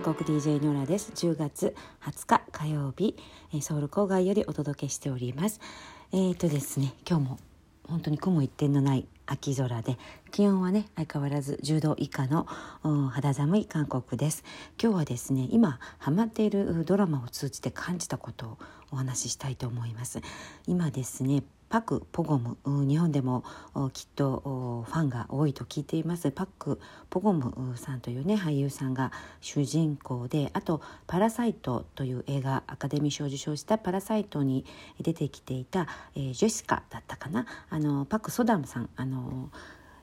韓国 DJ ノラです。10月20日火曜日ソウル郊外よりお届けしております。えーとですね今日も本当に雲一点のない秋空で気温はね相変わらず10度以下の肌寒い韓国です。今日はですね今ハマっているドラマを通じて感じたことをお話ししたいと思います。今ですねパク・ポゴム。日本でもきっとファンが多いと聞いています。パク・ポゴムさんというね俳優さんが主人公であと「パラサイト」という映画アカデミー賞を受賞した「パラサイト」に出てきていた、えー、ジェシカだったかな。あのパク・ソダムさんあの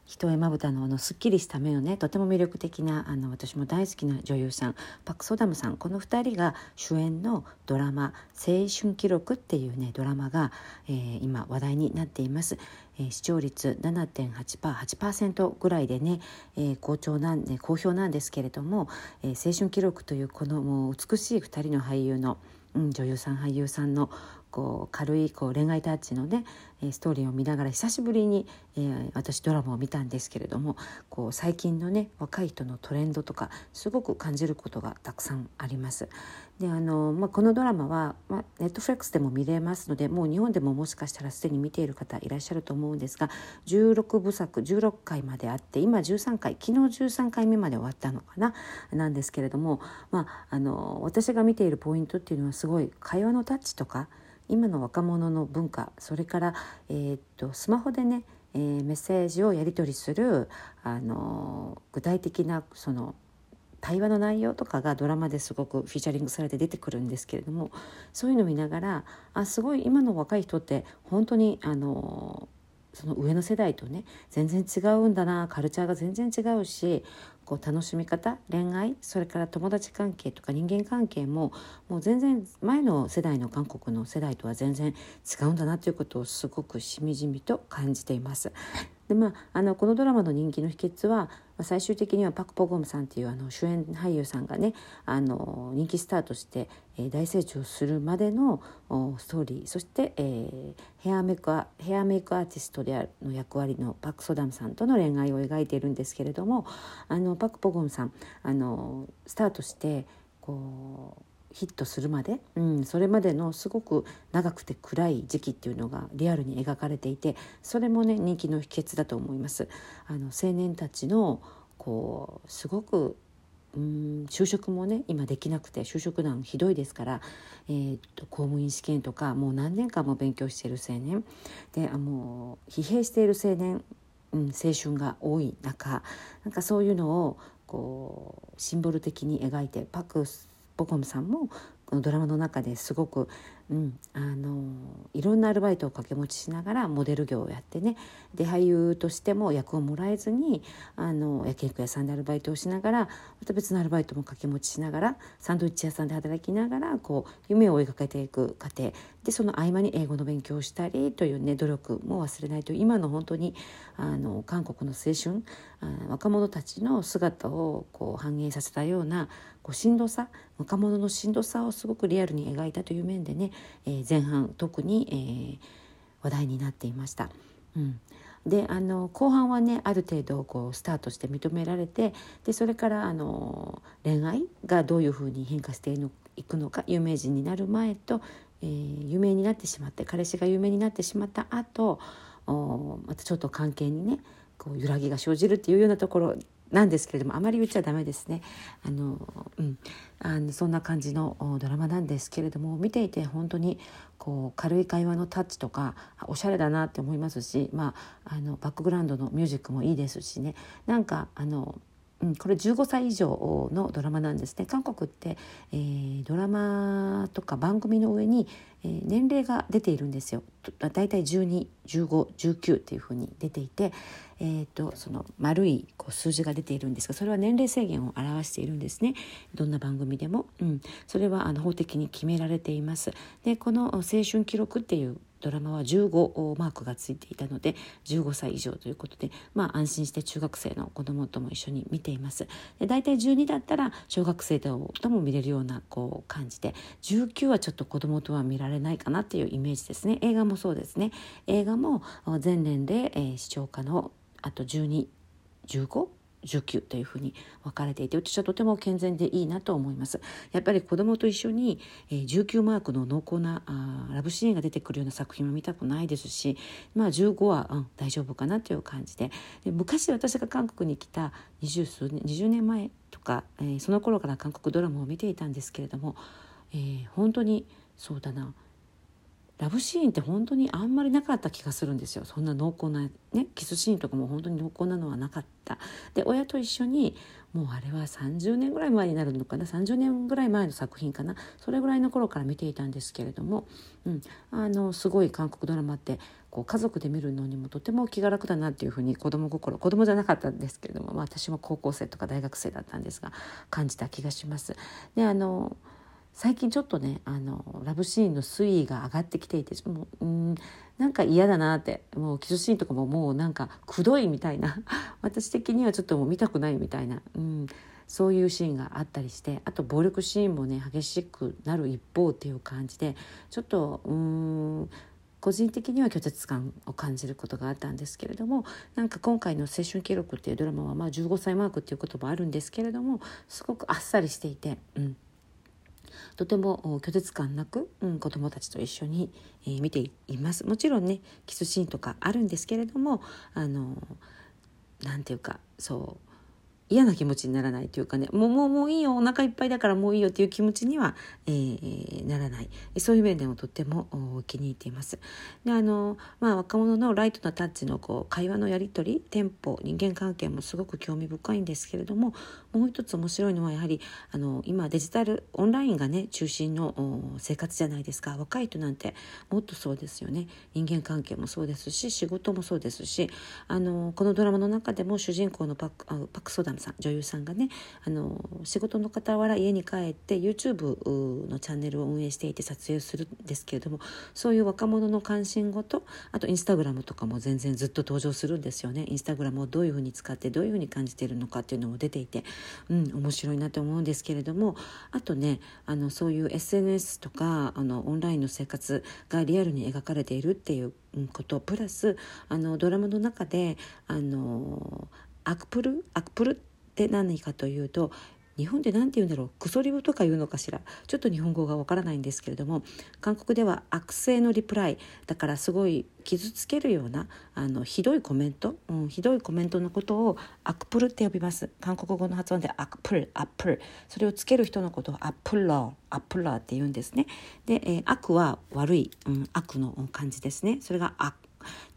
一重まぶたのあのすっきりした目のねとても魅力的なあの私も大好きな女優さんパク・ソダムさんこの2人が主演のドラマ「青春記録」っていうねドラマが、えー、今話題になっています。えー、視聴率 7.8%8% ぐらいでね、えー、好調なんで好評なんですけれども「えー、青春記録」というこのもう美しい2人の俳優の、うん、女優さん俳優さんのこう軽いこう恋愛タッチのねストーリーを見ながら久しぶりに、えー、私ドラマを見たんですけれどもこう最近のね若い人のトレンドとかすごく感じることがたくさんあります。であの、まあ、このドラマは、まあ、ネットフレックスでも見れますのでもう日本でももしかしたらすでに見ている方いらっしゃると思うんですが16部作16回まであって今13回昨日13回目まで終わったのかななんですけれども、まあ、あの私が見ているポイントっていうのはすごい会話のタッチとか今の若者の文化それから、えー、っとスマホでね、えー、メッセージをやり取りするあの具体的なその対話の内容とかがドラマですごくフィーチャリングされて出てくるんですけれどもそういうのを見ながらあすごい今の若い人って本当にあのその上の世代とね全然違うんだなカルチャーが全然違うしこう楽しみ方恋愛それから友達関係とか人間関係ももう全然前の世代の韓国の世代とは全然違うんだなということをすごくしみじみと感じています。でまあ、あのこのドラマの人気の秘訣は最終的にはパク・ポゴムさんっていうあの主演俳優さんがねあの人気スターとして、え、大成長するまでのストーリー。そして、えー、ヘアメイクアヘアメイクアーティストであるの役割のパク・ソダムさんとの恋愛を描いているんですけれどもあのパク・ポゴムさんあのスタートしてこうヒットするまで、うん、それまでのすごく長くて暗い時期っていうのがリアルに描かれていてそれもね人気の秘訣だと思います。あの青年たちのこうすごくうん就職もね今できなくて就職難ひどいですから、えー、と公務員試験とかもう何年間も勉強している青年であもう疲弊している青年、うん、青春が多い中なんかそういうのをこうシンボル的に描いてパクボコムさんもこのドラマの中ですごく、うん、あのいろんなアルバイトを掛け持ちしながらモデル業をやってね。で俳優としても役をもらえずにあの焼肉屋さんでアルバイトをしながらまた別のアルバイトも掛け持ちしながらサンドイッチ屋さんで働きながらこう夢を追いかけていく過程。でその合間に英語の勉強をしたりというね努力も忘れないという今の本当にあの韓国の青春あ若者たちの姿をこう反映させたようなこうしんどさ若者のしんどさをすごくリアルに描いたという面でね、えー、前半特に、えー、話題になっていました。うんであの後半はねある程度こうスタートして認められてでそれからあの恋愛がどういうふうに変化していくのか有名人になる前と、えー、有名になってしまって彼氏が有名になってしまった後おまたちょっと関係にねこう揺らぎが生じるっていうようなところなんですけれどもあまり言っちゃダメですね。あの、うん、あのそんな感じのドラマなんですけれども見ていて本当にこう軽い会話のタッチとかおしゃれだなって思いますし、まあ、あのバックグラウンドのミュージックもいいですしね。なんかあのうん、これ15歳以上のドラマなんですね。韓国って、えー、ドラマとか番組の上に、えー、年齢が出ているんですよ。だいたい121519っていうふうに出ていて、えーと、その丸いこう数字が出ているんですがそれは年齢制限を表しているんですね。どんな番組でも、うん、それはあの法的に決められています。でこの「青春記録」っていうドラマは15マークがついていたので15歳以上ということで、まあ、安心して中学生の子どもとも一緒に見ています。で大体12だったら小学生とも見れるようなこう感じで19はちょっと子どもとは見られないかなっていうイメージですね。映画もそうですね。映画も全年齢、えー、視聴可能。あと1215 19というふうに分かれていて私はとても健全でいいなと思います。やっぱり子供と一緒に、えー、19マークの濃厚なあラブシーンが出てくるような作品は見たくないですし、まあ、15は、うん、大丈夫かなという感じで。で昔私が韓国に来た20数年20年前とか、えー、その頃から韓国ドラマを見ていたんですけれども、えー、本当にそうだな。ラブシーンって本当にあんまりなかった気がするんですよ。そんな濃厚な、ね、キスシーンとかも本当に濃厚なのはなかった。で親と一緒にもうあれは30年ぐらい前になるのかな？30年ぐらい前の作品かな？それぐらいの頃から見ていたんですけれども、うん、あのすごい韓国ドラマってこう家族で見るのにもとても気が楽だなっていうふうに子供心子供じゃなかったんですけれども、まあ、私も高校生とか大学生だったんですが感じた気がします。であの最近ちょっとねあのラブシーンの水位が上がってきていてもううんなんか嫌だなってもうキスシーンとかももうなんかくどいみたいな。私的にはちょっともう見たくないみたいな、うん、そういうシーンがあったりしてあと暴力シーンもね激しくなる一方っていう感じでちょっとうん個人的には拒絶感を感じることがあったんですけれどもなんか今回の「青春記録」っていうドラマは、まあ、15歳マークっていう言葉あるんですけれどもすごくあっさりしていて、うん、とても拒絶感なく、うん、子どもたちと一緒に、えー、見ています。もちろんねキスシーンとかあるんですけれどもあのなんていうかそう嫌な気持ちにならないというかね。もうもうもういいよ。お腹いっぱいだからもういいよ。っていう気持ちには、えー、ならない。そういう面でもとっても気に入っています。であのまあ、若者のライトなタッチのこう会話のやり取りテンポ人間関係もすごく興味深いんですけれどももう一つ面白いのはやはりあの今デジタルオンラインがね中心の生活じゃないですか。若い人なんてもっとそうですよね。人間関係もそうですし仕事もそうですしあのこのドラマの中でも主人公のパクパクソダムさん女優さんがねあの仕事の傍ら家に帰って YouTube のチャンネルを運営していて撮影するんですけれどもそういう若者の関心事あとインスタグラムとかも全然ずっと登場するんですよね。インスタグラムをどういうふうに使ってどういうふうに感じているのかっていうのも出ていて、うん、面白いなと思うんですけれどもあとねあのそういう SNS とかあのオンラインの生活がリアルに描かれているっていうことプラスあのドラマの中であのアクプルアクプルって何かというと日本で何て言うんだろうクソリブとか言うのかしら。ちょっと日本語がわからないんですけれども韓国では悪性のリプライ。だからすごい傷つけるようなあのひどいコメント、うん、ひどいコメントのことを악플 って呼びます。韓国語の発音で악플 악플。それをつける人のことを악플러 악플러 って言うんですね。で、えー、악 は悪い、うん、悪の漢字ですね。それが悪。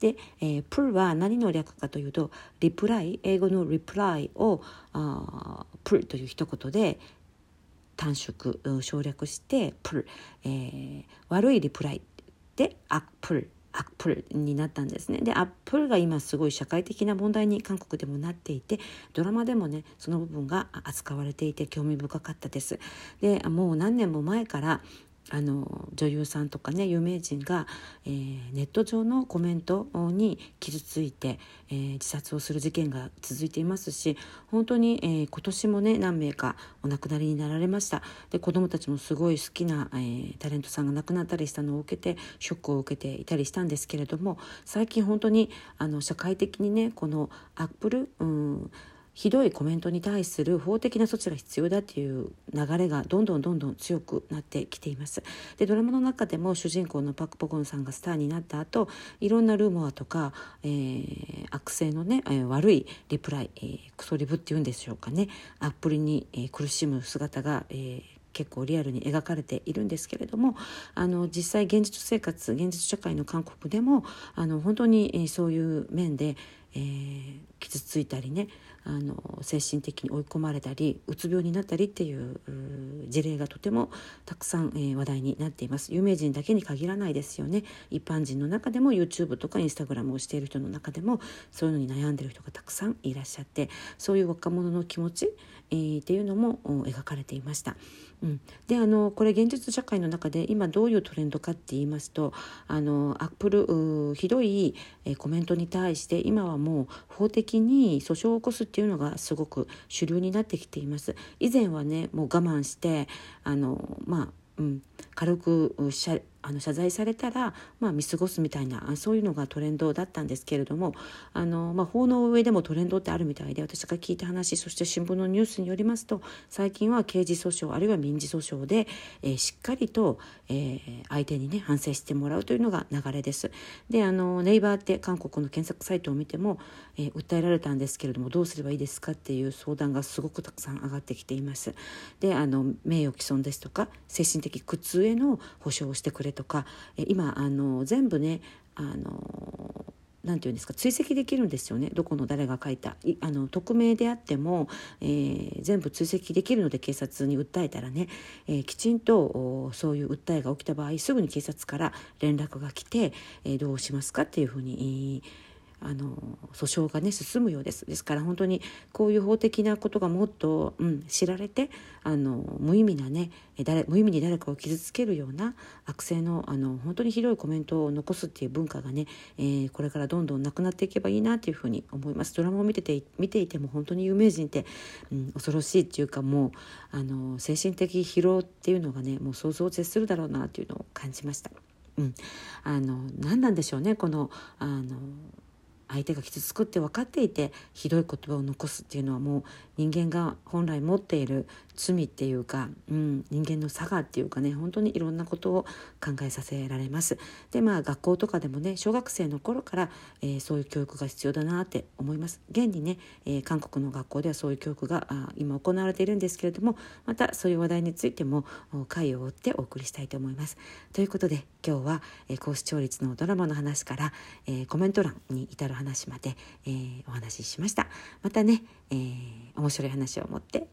で、えー、플 は何の略かというとリプライ英語のリプライをあ 플 という一言で短縮省略してプル、えー、悪いリプライでアップル。アップルになったんですね。でアップルが今すごい社会的な問題に韓国でもなっていてドラマでもねその部分が扱われていて興味深かったです。でもう何年も前からあの女優さんとかね有名人が、えー、ネット上のコメントに傷ついて、えー、自殺をする事件が続いていますし本当に、えー、今年もね何名かお亡くなりになられました。で子どもたちもすごい好きな、えー、タレントさんが亡くなったりしたのを受けてショックを受けていたりしたんですけれども最近本当にあの社会的にねこのアップル、うんひどいコメントに対する法的な措置が必要だという流れがどんどんどんどん強くなってきています。でドラマの中でも主人公のパク・ポゴンさんがスターになった後いろんなルーモアとか、えー、悪性のね、えー、悪いリプライ、えー、クソリブっていうんでしょうかね。アップルに、えー、苦しむ姿が、えー、結構リアルに描かれているんですけれどもあの実際現実生活現実社会の韓国でもあの本当に、えー、そういう面で、えー、傷ついたりねあの精神的に追い込まれたりうつ病になったりっていう事例がとてもたくさん、えー、話題になっています。有名人だけに限らないですよね。一般人の中でも YouTube とか Instagram をしている人の中でもそういうのに悩んでる人がたくさんいらっしゃってそういう若者の気持ち、えー、っていうのも描かれていました。うん、であのこれ現実社会の中で今どういうトレンドかって言いますとあのアップルひどい、えー、コメントに対して今はもう法的に訴訟を起こすっていうのがすごく主流になってきています。以前はねもう我慢してあのまあうん、軽く謝あの謝罪されたら、まあ、見過ごすみたいなそういうのがトレンドだったんですけれどもあの、まあ、法の上でもトレンドってあるみたいで私が聞いた話そして新聞のニュースによりますと最近は刑事訴訟あるいは民事訴訟で、えー、しっかりと、えー、相手にね反省してもらうというのが流れです。であのネイバーって韓国の検索サイトを見ても、えー、訴えられたんですけれどもどうすればいいですかっていう相談がすごくたくさん上がってきています。であの名誉毀損ですとか精神的苦痛への保障をしてくれとか今あの全部ねあのなていうんですか追跡できるんですよね。どこの誰が書いた。あの匿名であっても、えー、全部追跡できるので警察に訴えたらね、えー、きちんとそういう訴えが起きた場合すぐに警察から連絡が来て、えー、どうしますかっていうふうに、えーあの訴訟がね進むようです。ですから本当にこういう法的なことがもっと、うん、知られてあの無意味なね誰無意味に誰かを傷つけるような悪性のあの本当にひどいコメントを残すっていう文化がね、えー、これからどんどんなくなっていけばいいなというふうに思います。ドラマを見てて見ていても本当に有名人って、うん、恐ろしいっていうかもうあの精神的疲労っていうのがねもう想像を絶するだろうなというのを感じました。うん、あの何なんでしょうねこのあの相手が傷つくって分かっていてひどい言葉を残すっていうのはもう人間が本来持っている罪っていうか、うん、人間の差がっていうかね本当にいろんなことを考えさせられます。でまあ学校とかでもね小学生の頃から、えー、そういう教育が必要だなって思います。現にね、えー、韓国の学校ではそういう教育があ今行われているんですけれどもまたそういう話題についても回を追ってお送りしたいと思います。ということで今日は、えー、高視聴率のドラマの話から、えー、コメント欄に至る話まで、えー、お話ししました。またね、えー、面白い話を持って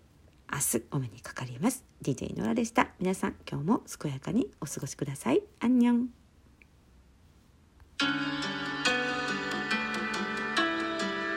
明日お目にかかります。DJ ノラでした。皆さん今日も健やかにお過ごしください。アンニョン。